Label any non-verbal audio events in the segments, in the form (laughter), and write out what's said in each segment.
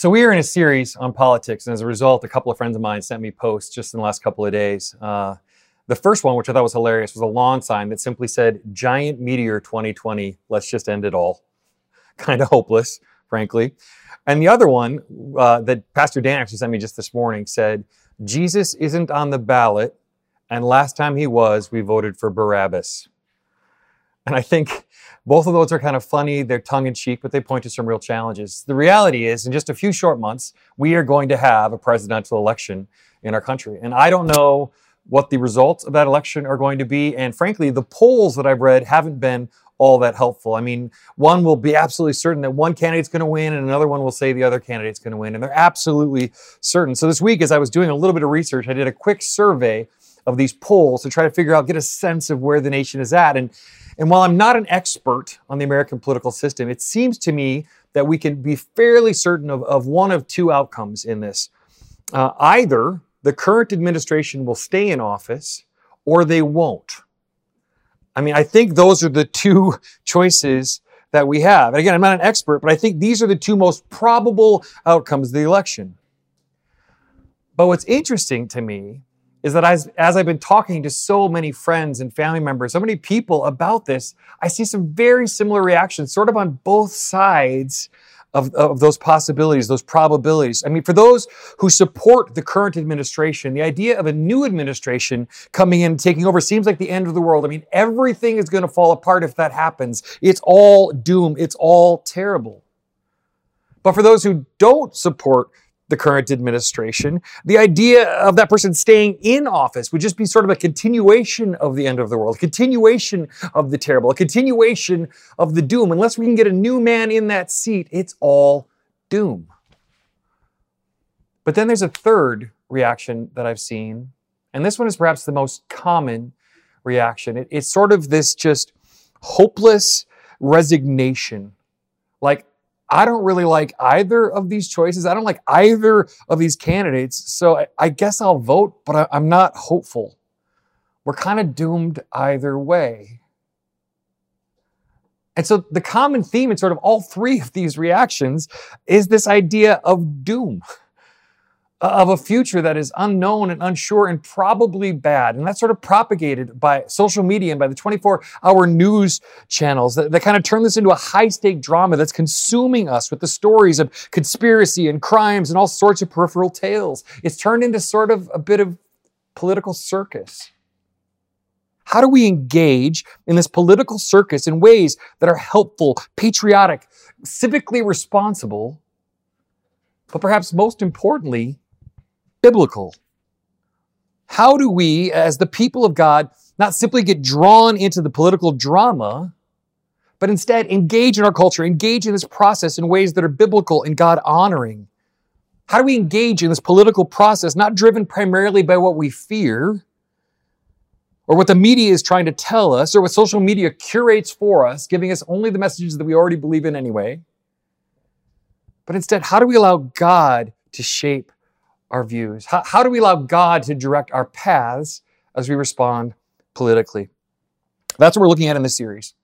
So we are in a series on politics, and as a result, a couple of friends of mine sent me posts just in the last couple of days. Uh, the first one, which I thought was hilarious, was a lawn sign that simply said "Giant Meteor 2020. Let's just end it all." (laughs) Kind of hopeless, frankly. And the other one uh, that Pastor Dan actually sent me just this morning said, "Jesus isn't on the ballot, and last time he was, we voted for Barabbas." And I think both of those are kind of funny. They're tongue in cheek, but they point to some real challenges. The reality is, in just a few short months, we are going to have a presidential election in our country. And I don't know what the results of that election are going to be. And frankly, the polls that I've read haven't been all that helpful. I mean, one will be absolutely certain that one candidate's going to win, and another one will say the other candidate's going to win. And they're absolutely certain. So this week, as I was doing a little bit of research, I did a quick survey of these polls to try to figure out, get a sense of where the nation is at. And and while I'm not an expert on the American political system, it seems to me that we can be fairly certain of, of one of two outcomes in this. Uh, either the current administration will stay in office or they won't. I mean, I think those are the two (laughs) choices that we have. And again, I'm not an expert, but I think these are the two most probable outcomes of the election. But what's interesting to me is that as, as I've been talking to so many friends and family members, so many people about this, I see some very similar reactions, sort of on both sides of, of those possibilities, those probabilities. I mean, for those who support the current administration, the idea of a new administration coming in, taking over, seems like the end of the world. I mean, everything is going to fall apart if that happens. It's all doom. It's all terrible. But for those who don't support the current administration. The idea of that person staying in office would just be sort of a continuation of the end of the world, continuation of the terrible, a continuation of the doom. Unless we can get a new man in that seat, it's all doom. But then there's a third reaction that I've seen, and this one is perhaps the most common reaction. It, it's sort of this just hopeless resignation. Like, I don't really like either of these choices. I don't like either of these candidates. So I, I guess I'll vote, but I, I'm not hopeful. We're kind of doomed either way. And so the common theme in sort of all three of these reactions is this idea of doom Uh, of a future that is unknown and unsure and probably bad. And that's sort of propagated by social media and by the 24 hour news channels that, that kind of turn this into a high stake drama that's consuming us with the stories of conspiracy and crimes and all sorts of peripheral tales. It's turned into sort of a bit of political circus. How do we engage in this political circus in ways that are helpful, patriotic, civically responsible, but perhaps most importantly, biblical. How do we, as the people of God, not simply get drawn into the political drama, but instead engage in our culture, engage in this process in ways that are biblical and God honoring? How do we engage in this political process, not driven primarily by what we fear, or what the media is trying to tell us, or what social media curates for us, giving us only the messages that we already believe in anyway? But instead, how do we allow God to shape our views? How, how do we allow God to direct our paths as we respond politically? That's what we're looking at in this series.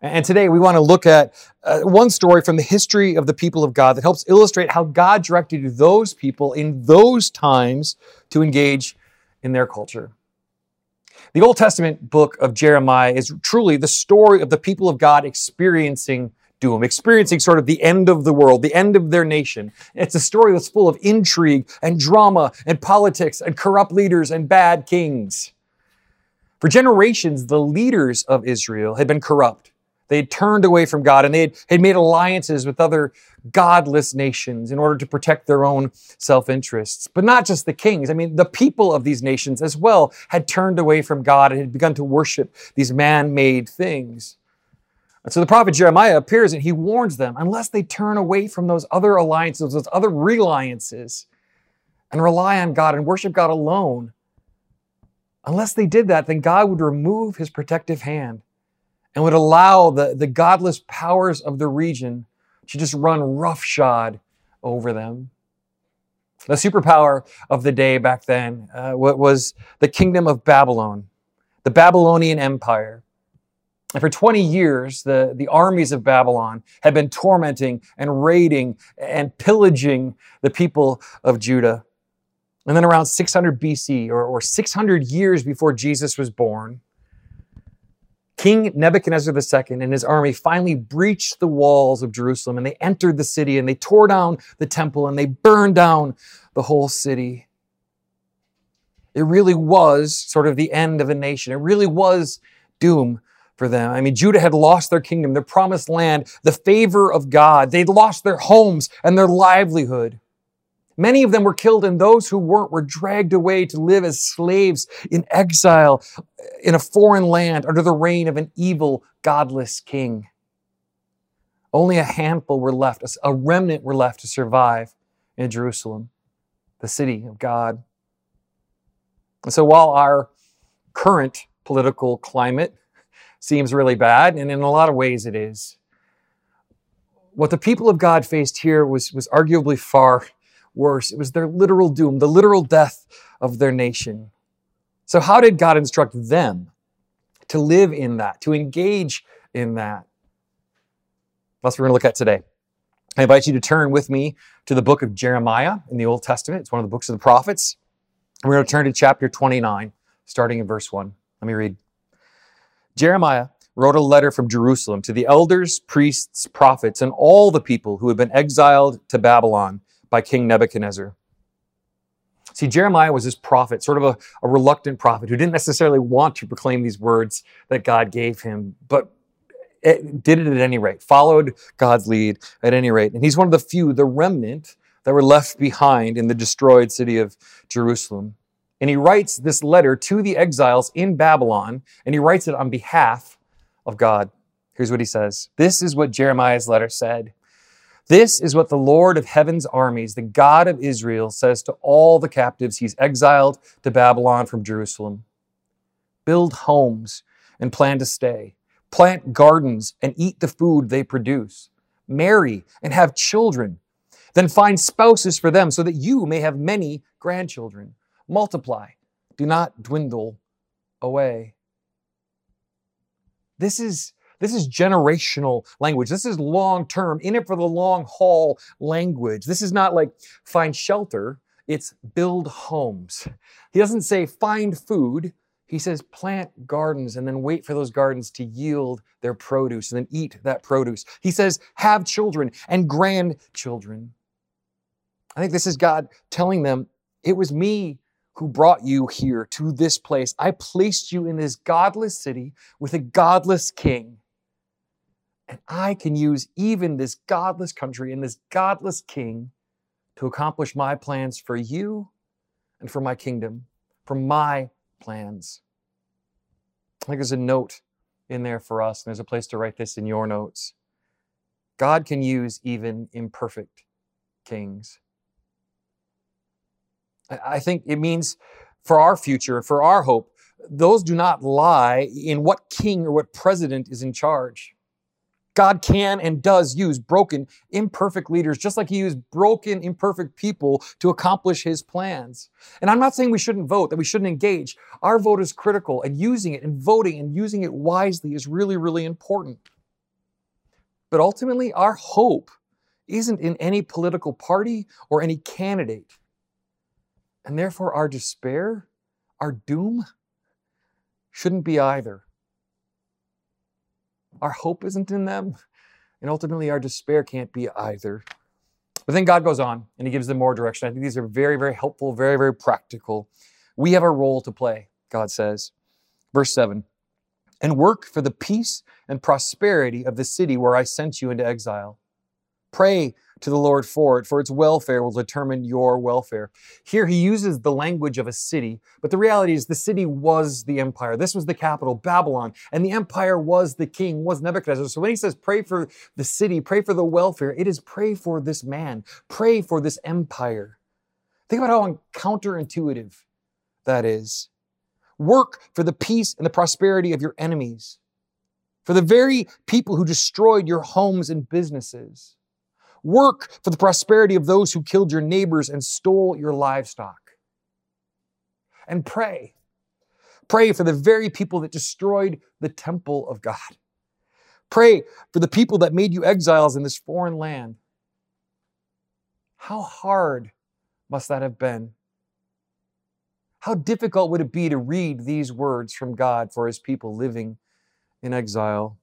And today we want to look at uh, one story from the history of the people of God that helps illustrate how God directed those people in those times to engage in their culture. The Old Testament book of Jeremiah is truly the story of the people of God experiencing doom, experiencing sort of the end of the world, the end of their nation. It's a story that's full of intrigue and drama and politics and corrupt leaders and bad kings. For generations, the leaders of Israel had been corrupt. They had turned away from God and they had, had made alliances with other godless nations in order to protect their own self interests. But not just the kings. I mean, the people of these nations as well had turned away from God and had begun to worship these man made things. And so the prophet Jeremiah appears and he warns them unless they turn away from those other alliances, those other reliances, and rely on God and worship God alone, unless they did that, then God would remove his protective hand and would allow the, the godless powers of the region to just run roughshod over them. The superpower of the day back then uh, was the kingdom of Babylon, the Babylonian Empire. And for 20 years, the, the armies of Babylon had been tormenting and raiding and pillaging the people of Judah. And then around 600 BC, or, or 600 years before Jesus was born, King Nebuchadnezzar II and his army finally breached the walls of Jerusalem and they entered the city and they tore down the temple and they burned down the whole city. It really was sort of the end of a nation. It really was doom for them. I mean, Judah had lost their kingdom, their promised land, the favor of God. They'd lost their homes and their livelihood. Many of them were killed, and those who weren't were dragged away to live as slaves in exile eh, in a foreign land under the reign of an evil, godless king. Only a handful were left, a remnant were left to survive in Jerusalem, the city of God. And so while our current political climate seems really bad, and in a lot of ways it is, what the people of God faced here was, was arguably far worse. It was their literal doom, the literal death of their nation. So, how did God instruct them to live in that, to engage in that? That's what we're going to look at today. I invite you to turn with me to the book of Jeremiah in the Old Testament. It's one of the books of the prophets. We're going to turn to chapter 29, starting in verse 1. Let me read. Jeremiah wrote a letter from Jerusalem to the elders, priests, prophets, and all the people who had been exiled to Babylon by King Nebuchadnezzar. See, Jeremiah was this prophet, sort of a, a, reluctant prophet who didn't necessarily want to proclaim these words that God gave him, but it did it at any rate, followed God's lead at any rate. And he's one of the few, the remnant, that were left behind in the destroyed city of Jerusalem. And he writes this letter to the exiles in Babylon, and he writes it on behalf of God. Here's what he says This is what Jeremiah's letter said. This is what the Lord of heaven's armies, the God of Israel, says to all the captives he's exiled to Babylon from Jerusalem Build homes and plan to stay, plant gardens and eat the food they produce, marry and have children, then find spouses for them so that you may have many grandchildren. Multiply, do not dwindle away. This is this is generational language. This is long term, in it for the long haul language. This is not like find shelter, it's build homes. He doesn't say find food. He says plant gardens and then wait for those gardens to yield their produce and then eat that produce. He says have children and grandchildren. I think this is God telling them, it was me who brought you here to this place. I placed you in this godless city with a godless king. And I can use even this godless country and this godless king to accomplish my plans for you and for my kingdom, for my plans. I think there's a note in there for us, and there's a place to write this in your notes. God can use even imperfect kings. I think it means for our future, for our hope, those do not lie in what king or what president is in charge. God can and does use broken, imperfect leaders, just like He used broken, imperfect people to accomplish His plans. And I'm not saying we shouldn't vote, that we shouldn't engage. Our vote is critical, and using it and voting and using it wisely is really, really important. But ultimately, our hope isn't in any political party or any candidate. And therefore, our despair, our doom, shouldn't be either. Our hope isn't in them, and ultimately our despair can't be either. But then God goes on and he gives them more direction. I think these are very, very helpful, very, very practical. We have a role to play, God says. Verse 7 And work for the peace and prosperity of the city where I sent you into exile. Pray to the Lord for it, for its welfare will determine your welfare. Here he uses the language of a city, but the reality is the city was the empire. This was the capital, Babylon, and the empire was the king, was Nebuchadnezzar. So when he says pray for the city, pray for the welfare, it is pray for this man, pray for this empire. Think about how counterintuitive that is. Work for the peace and the prosperity of your enemies, for the very people who destroyed your homes and businesses. Work for the prosperity of those who killed your neighbors and stole your livestock. And pray. Pray for the very people that destroyed the temple of God. Pray for the people that made you exiles in this foreign land. How hard must that have been? How difficult would it be to read these words from God for his people living in exile?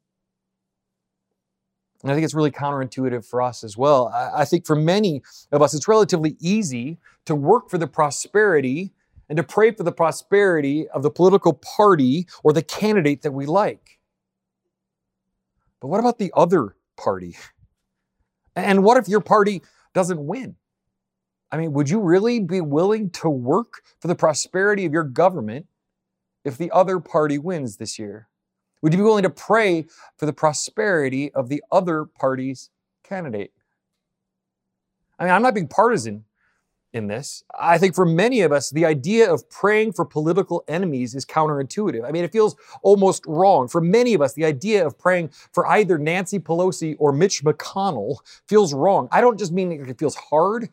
And I think it's really counterintuitive for us as well. I, think for many of us, it's relatively easy to work for the prosperity and to pray for the prosperity of the political party or the candidate that we like. But what about the other party? And what if your party doesn't win? I mean, would you really be willing to work for the prosperity of your government if the other party wins this year? Would you be willing to pray for the prosperity of the other party's candidate? I mean, I'm not being partisan in this. I think for many of us, the idea of praying for political enemies is counterintuitive. I mean, it feels almost wrong. For many of us, the idea of praying for either Nancy Pelosi or Mitch McConnell feels wrong. I don't just mean it feels hard.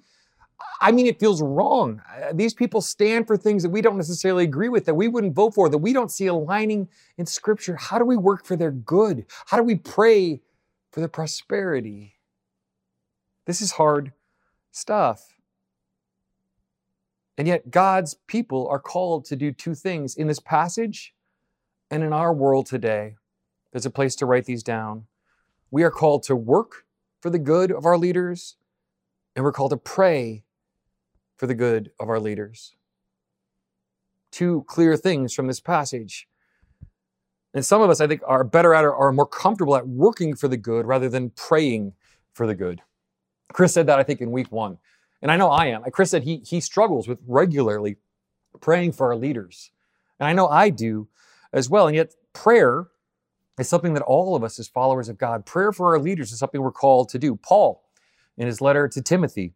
I mean, it feels wrong. Uh, these people stand for things that we don't necessarily agree with, that we wouldn't vote for, that we don't see aligning in Scripture. How do we work for their good? How do we pray for their prosperity? This is hard stuff. And yet, God's people are called to do two things in this passage and in our world today. There's a place to write these down. We are called to work for the good of our leaders, and we're called to pray for the good of our leaders. Two clear things from this passage. And some of us, I think, are better at or are more comfortable at working for the good rather than praying for the good. Chris said that, I think, in week one. And I know I am. Chris said he, he struggles with regularly praying for our leaders. And I know I do as well. And yet, prayer is something that all of us as followers of God, prayer for our leaders is something we're called to do. Paul, in his letter to Timothy,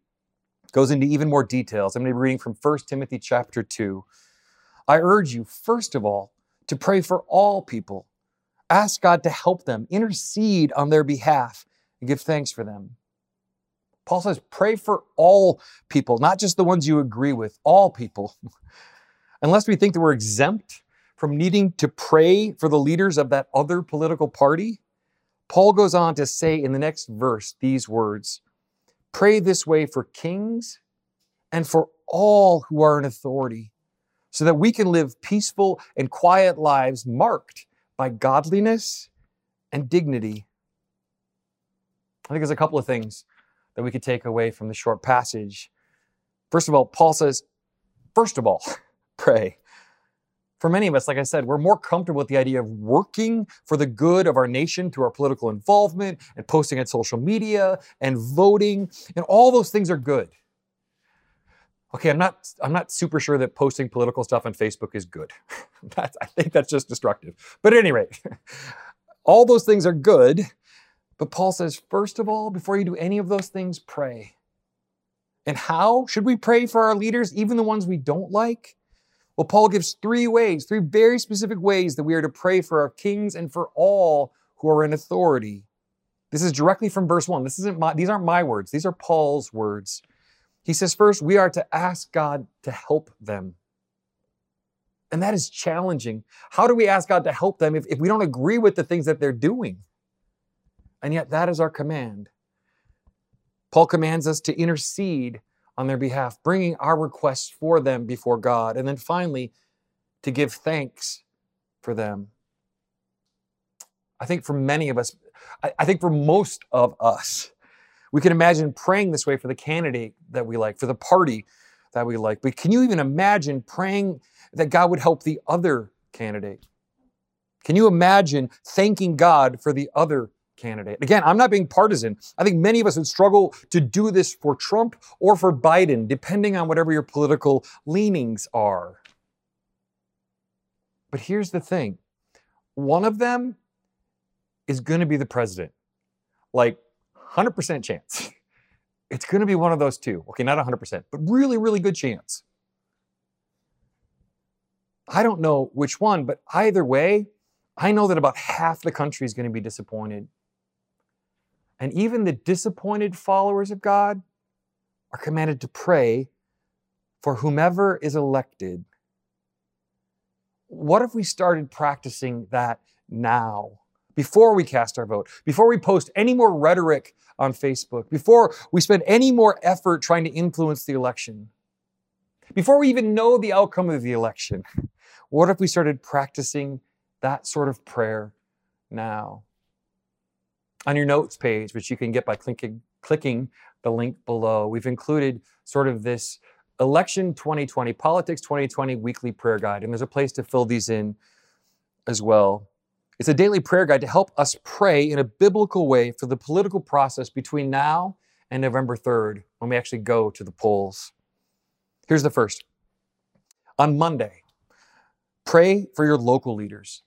goes into even more details. I'm going to be reading from 1 Timothy chapter 2. I urge you, first of all, to pray for all people. Ask God to help them, intercede on their behalf, and give thanks for them. Paul says, pray for all people, not just the ones you agree with, all people. (laughs) Unless we think that we're exempt from needing to pray for the leaders of that other political party, Paul goes on to say in the next verse these words Pray this way for kings and for all who are in authority, so that we can live peaceful and quiet lives marked by godliness and dignity. I think there's a couple of things that we could take away from the short passage. First of all, Paul says, first of all, (laughs) pray. For many of us, like I said, we're more comfortable with the idea of working for the good of our nation through our political involvement and posting on social media and voting, and all those things are good. Okay, I'm not I'm not super sure that posting political stuff on Facebook is good. (laughs) that's, I think that's just destructive. But at any rate, (laughs) all those things are good. But Paul says, first of all, before you do any of those things, pray. And how should we pray for our leaders, even the ones we don't like? Well, Paul gives three ways, three very specific ways that we are to pray for our kings and for all who are in authority. This is directly from verse 1. This isn't my, these aren't my words, these are Paul's words. He says, first, we are to ask God to help them. And that is challenging. How do we ask God to help them if, if we don't agree with the things that they're doing? And yet, that is our command. Paul commands us to intercede on their behalf, bringing our requests for them before God. And then finally, to give thanks for them. I think for many of us, I, think for most of us, we can imagine praying this way for the candidate that we like, for the party that we like. But can you even imagine praying that God would help the other candidate? Can you imagine thanking God for the other candidate. Again, I'm not being partisan. I think many of us would struggle to do this for Trump or for Biden, depending on whatever your political leanings are. But here's the thing one of them is going to be the president. Like 100% chance. (laughs) It's going to be one of those two. Okay, not 100%, but really, really good chance. I don't know which one, but either way, I know that about half the country is going to be disappointed and even the disappointed followers of God are commanded to pray for whomever is elected. What if we started practicing that now? before we cast our vote, before we post any more rhetoric on Facebook, before we spend any more effort trying to influence the election, before we even know the outcome of the election, what if we started practicing that sort of prayer now? On your notes page, which you can get by clicking, clicking the link below, we've included sort of this election 2020, politics 2020 weekly prayer guide. And there's a place to fill these in as well. It's a daily prayer guide to help us pray in a biblical way for the political process between now and November 3rd when we actually go to the polls. Here's the first. On Monday, pray for your local leaders.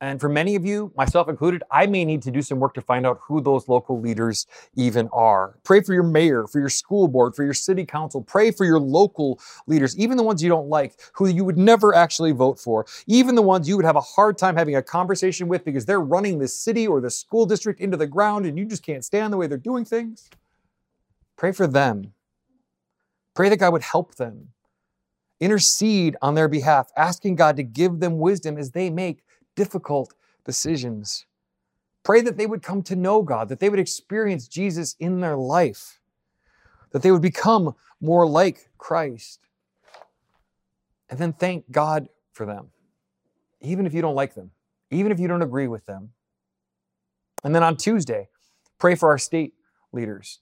And for many of you, myself included, I may need to do some work to find out who those local leaders even are. Pray for your mayor, for your school board, for your city council. Pray for your local leaders, even the ones you don't like, who you would never actually vote for, even the ones you would have a hard time having a conversation with because they're running the city or the school district into the ground and you just can't stand the way they're doing things. Pray for them. Pray that God would help them. Intercede on their behalf, asking God to give them wisdom as they make difficult decisions. Pray that they would come to know God, that they would experience Jesus in their life, that they would become more like Christ. And then thank God for them, even if you don't like them, even if you don't agree with them. And then on Tuesday, pray for our state leaders.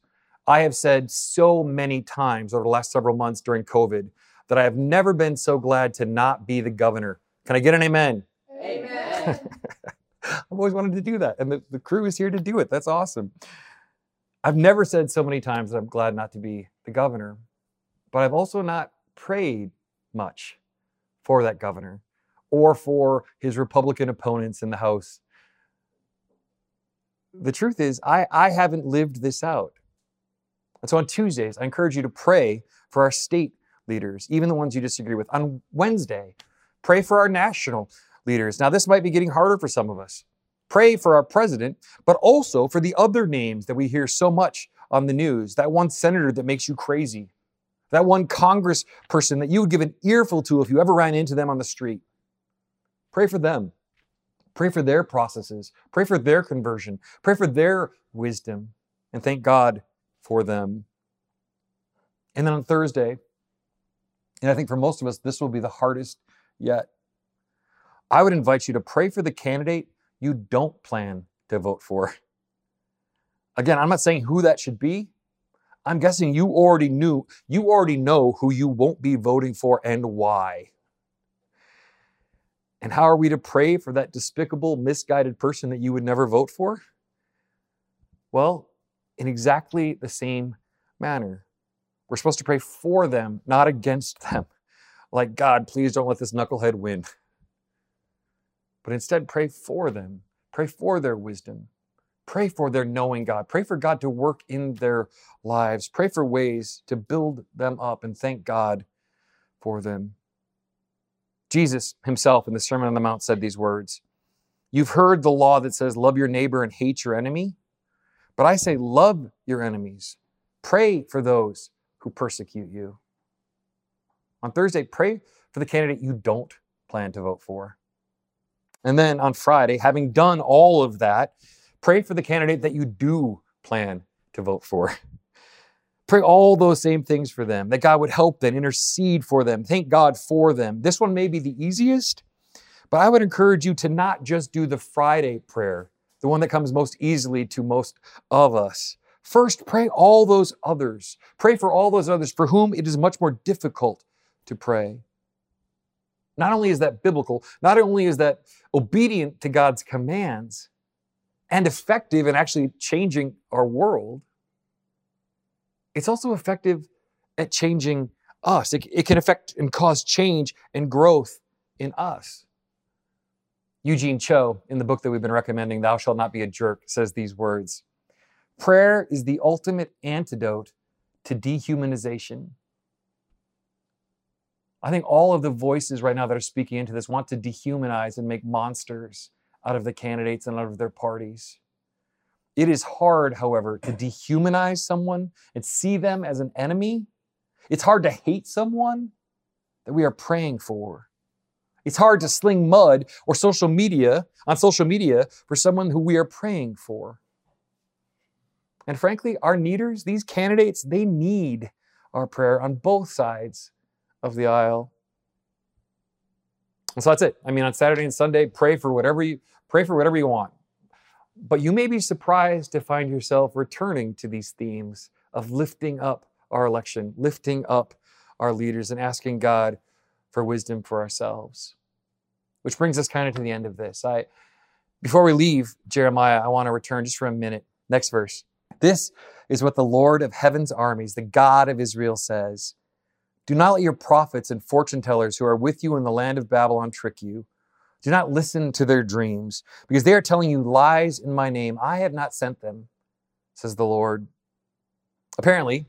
I have said so many times over the last several months during COVID that I have never been so glad to not be the governor. Can I get an amen? Amen. (laughs) I've always wanted to do that. And the, the crew is here to do it. That's awesome. I've never said so many times that I'm glad not to be the governor, but I've also not prayed much for that governor or for his Republican opponents in the House. The truth is, I, I haven't lived this out. And so on Tuesdays, I encourage you to pray for our state leaders, even the ones you disagree with. On Wednesday, pray for our national leaders. Now, this might be getting harder for some of us. Pray for our president, but also for the other names that we hear so much on the news. That one senator that makes you crazy. That one Congress person that you would give an earful to if you ever ran into them on the street. Pray for them. Pray for their processes. Pray for their conversion. Pray for their wisdom. And thank God for them. And then on Thursday, and I think for most of us, this will be the hardest yet. I would invite you to pray for the candidate you don't plan to vote for. Again, I'm not saying who that should be. I'm guessing you already knew, you already know who you won't be voting for and why. And how are we to pray for that despicable, misguided person that you would never vote for? Well, in exactly the same manner. We're supposed to pray for them, not against them. Like, God, please don't let this knucklehead win. But instead, pray for them. Pray for their wisdom. Pray for their knowing God. Pray for God to work in their lives. Pray for ways to build them up and thank God for them. Jesus himself in the Sermon on the Mount said these words You've heard the law that says, Love your neighbor and hate your enemy. But I say, Love your enemies. Pray for those who persecute you. On Thursday, pray for the candidate you don't plan to vote for. And then on Friday, having done all of that, pray for the candidate that you do plan to vote for. (laughs) Pray all those same things for them, that God would help them, intercede for them, thank God for them. This one may be the easiest, but I would encourage you to not just do the Friday prayer, the one that comes most easily to most of us. First, pray all those others. Pray for all those others for whom it is much more difficult to pray. Not only is that biblical, not only is that obedient to God's commands and effective in actually changing our world, it's also effective at changing us. It, it can affect and cause change and growth in us. Eugene Cho, in the book that we've been recommending, Thou Shalt Not Be a Jerk, says these words Prayer is the ultimate antidote to dehumanization. I think all of the voices right now that are speaking into this want to dehumanize and make monsters out of the candidates and out of their parties. It is hard, however, to dehumanize someone and see them as an enemy. It's hard to hate someone that we are praying for. It's hard to sling mud or social media on social media for someone who we are praying for. And frankly, our needers, these candidates, they need our prayer on both sides of the aisle. And so that's it. I mean, on Saturday and Sunday, pray for whatever you pray for whatever you want. But you may be surprised to find yourself returning to these themes of lifting up our election, lifting up our leaders, and asking God for wisdom for ourselves. Which brings us kind of to the end of this. I before we leave Jeremiah, I want to return just for a minute. Next verse. This is what the Lord of heaven's armies, the God of Israel, says Do not let your prophets and fortune tellers who are with you in the land of Babylon trick you. Do not listen to their dreams, because they are telling you lies in my name. I have not sent them, says the Lord. Apparently,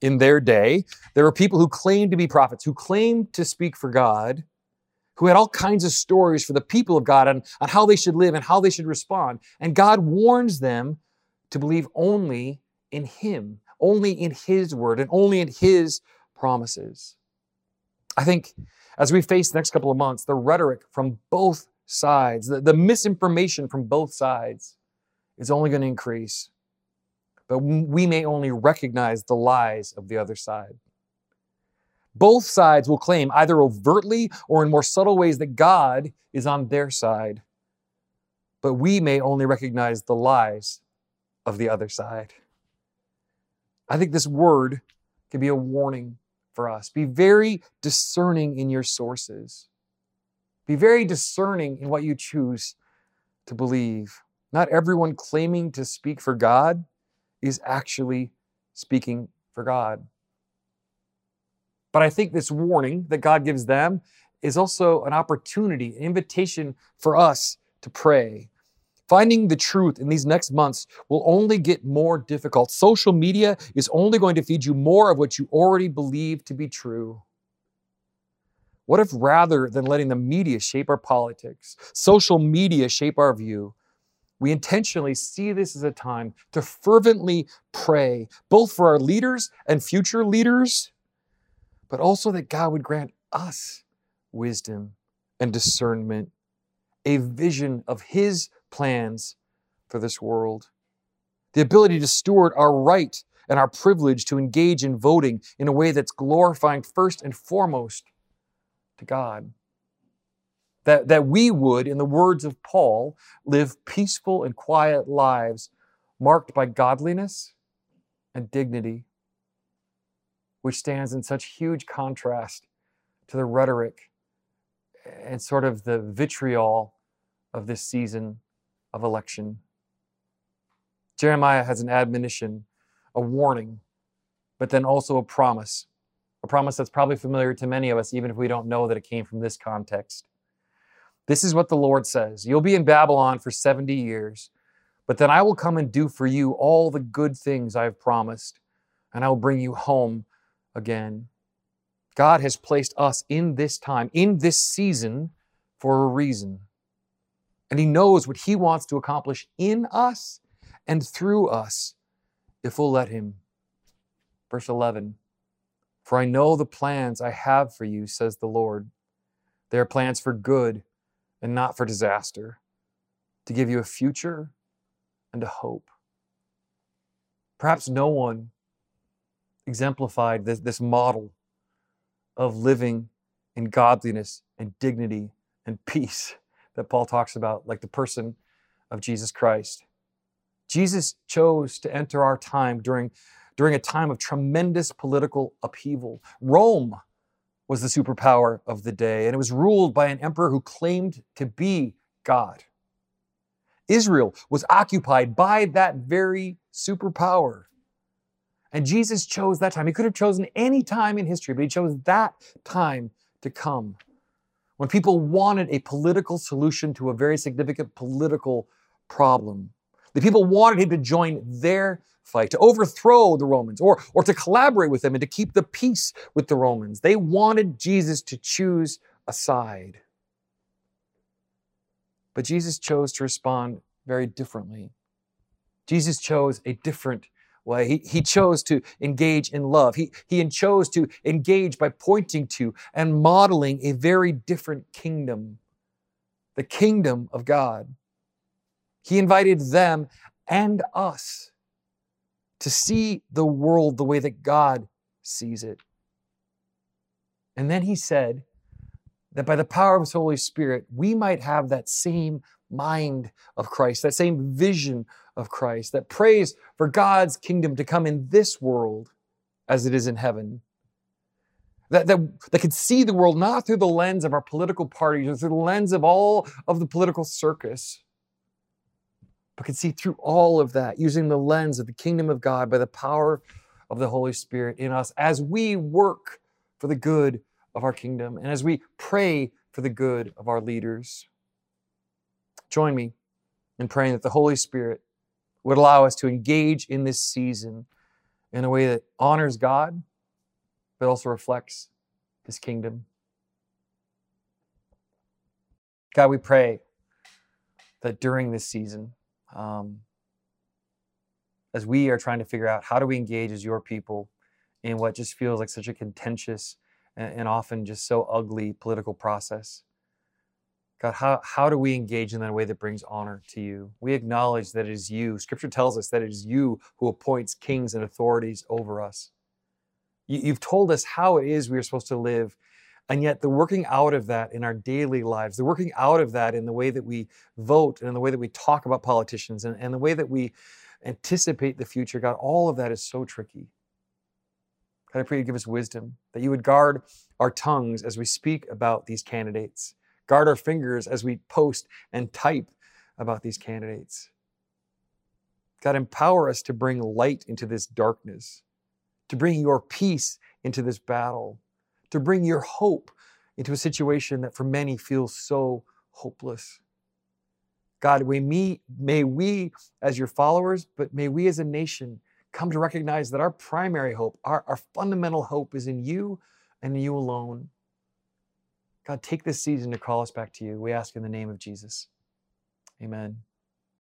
in their day, there were people who claimed to be prophets, who claimed to speak for God, who had all kinds of stories for the people of God on, on how they should live and how they should respond. And God warns them to believe only in Him, only in His word, and only in His promises. I think as we face the next couple of months, the rhetoric from both sides, the, the misinformation from both sides is only going to increase. But we may only recognize the lies of the other side. Both sides will claim, either overtly or in more subtle ways, that God is on their side. But we may only recognize the lies of the other side. I think this word can be a warning for us. Be very discerning in your sources. Be very discerning in what you choose to believe. Not everyone claiming to speak for God is actually speaking for God. But I think this warning that God gives them is also an opportunity, an invitation for us to pray, Finding the truth in these next months will only get more difficult. Social media is only going to feed you more of what you already believe to be true. What if rather than letting the media shape our politics, social media shape our view, we intentionally see this as a time to fervently pray, both for our leaders and future leaders, but also that God would grant us wisdom and discernment, a vision of His plans for this world. The ability to steward our right and our privilege to engage in voting in a way that's glorifying first and foremost to God. That, that we would, in the words of Paul, live peaceful and quiet lives marked by godliness and dignity, which stands in such huge contrast to the rhetoric and sort of the vitriol of this season of election. Jeremiah has an admonition, a warning, but then also a promise. A promise that's probably familiar to many of us, even if we don't know that it came from this context. This is what the Lord says You'll be in Babylon for 70 years, but then I will come and do for you all the good things I have promised, and I will bring you home again. God has placed us in this time, in this season, for a reason. And He knows what He wants to accomplish in us and through us if we'll let Him. Verse 11 For I know the plans I have for you, says the Lord. They are plans for good and not for disaster, to give you a future and a hope. Perhaps no one exemplified this, this model of living in godliness and dignity and peace that Paul talks about, like the person of Jesus Christ. Jesus chose to enter our time during, during a time of tremendous political upheaval. Rome was the superpower of the day, and it was ruled by an emperor who claimed to be God. Israel was occupied by that very superpower. And Jesus chose that time. He could have chosen any time in history, but he chose that time to come when people wanted a political solution to a very significant political problem. The people wanted him to join their fight, to overthrow the Romans, or, or to collaborate with them and to keep the peace with the Romans. They wanted Jesus to choose a side. But Jesus chose to respond very differently. Jesus chose a different Well, he, he chose to engage in love. He, he chose to engage by pointing to and modeling a very different kingdom, the kingdom of God. He invited them and us to see the world the way that God sees it. And then he said that by the power of his Holy Spirit, we might have that same mind of Christ, that same vision of Christ, that prays for God's kingdom to come in this world as it is in heaven. That, that, that could see the world not through the lens of our political parties or through the lens of all of the political circus, but could see through all of that using the lens of the kingdom of God by the power of the Holy Spirit in us as we work for the good of our kingdom and as we pray for the good of our leaders. Join me in praying that the Holy Spirit would allow us to engage in this season in a way that honors God, but also reflects His kingdom. God, we pray that during this season, um, as we are trying to figure out how do we engage as your people in what just feels like such a contentious and, and often just so ugly political process, God, how, how do we engage in that way that brings honor to you? We acknowledge that it is you. Scripture tells us that it is you who appoints kings and authorities over us. You, you've told us how it is we are supposed to live. And yet, the working out of that in our daily lives, the working out of that in the way that we vote and in the way that we talk about politicians and, and the way that we anticipate the future, God, all of that is so tricky. God, I pray you give us wisdom, that you would guard our tongues as we speak about these candidates guard our fingers as we post and type about these candidates. God, empower us to bring light into this darkness, to bring your peace into this battle, to bring your hope into a situation that for many feels so hopeless. God, may, me, may we as your followers, but may we as a nation come to recognize that our primary hope, our, our fundamental hope is in you and you alone. God, take this season to call us back to you. We ask in the name of Jesus. Amen.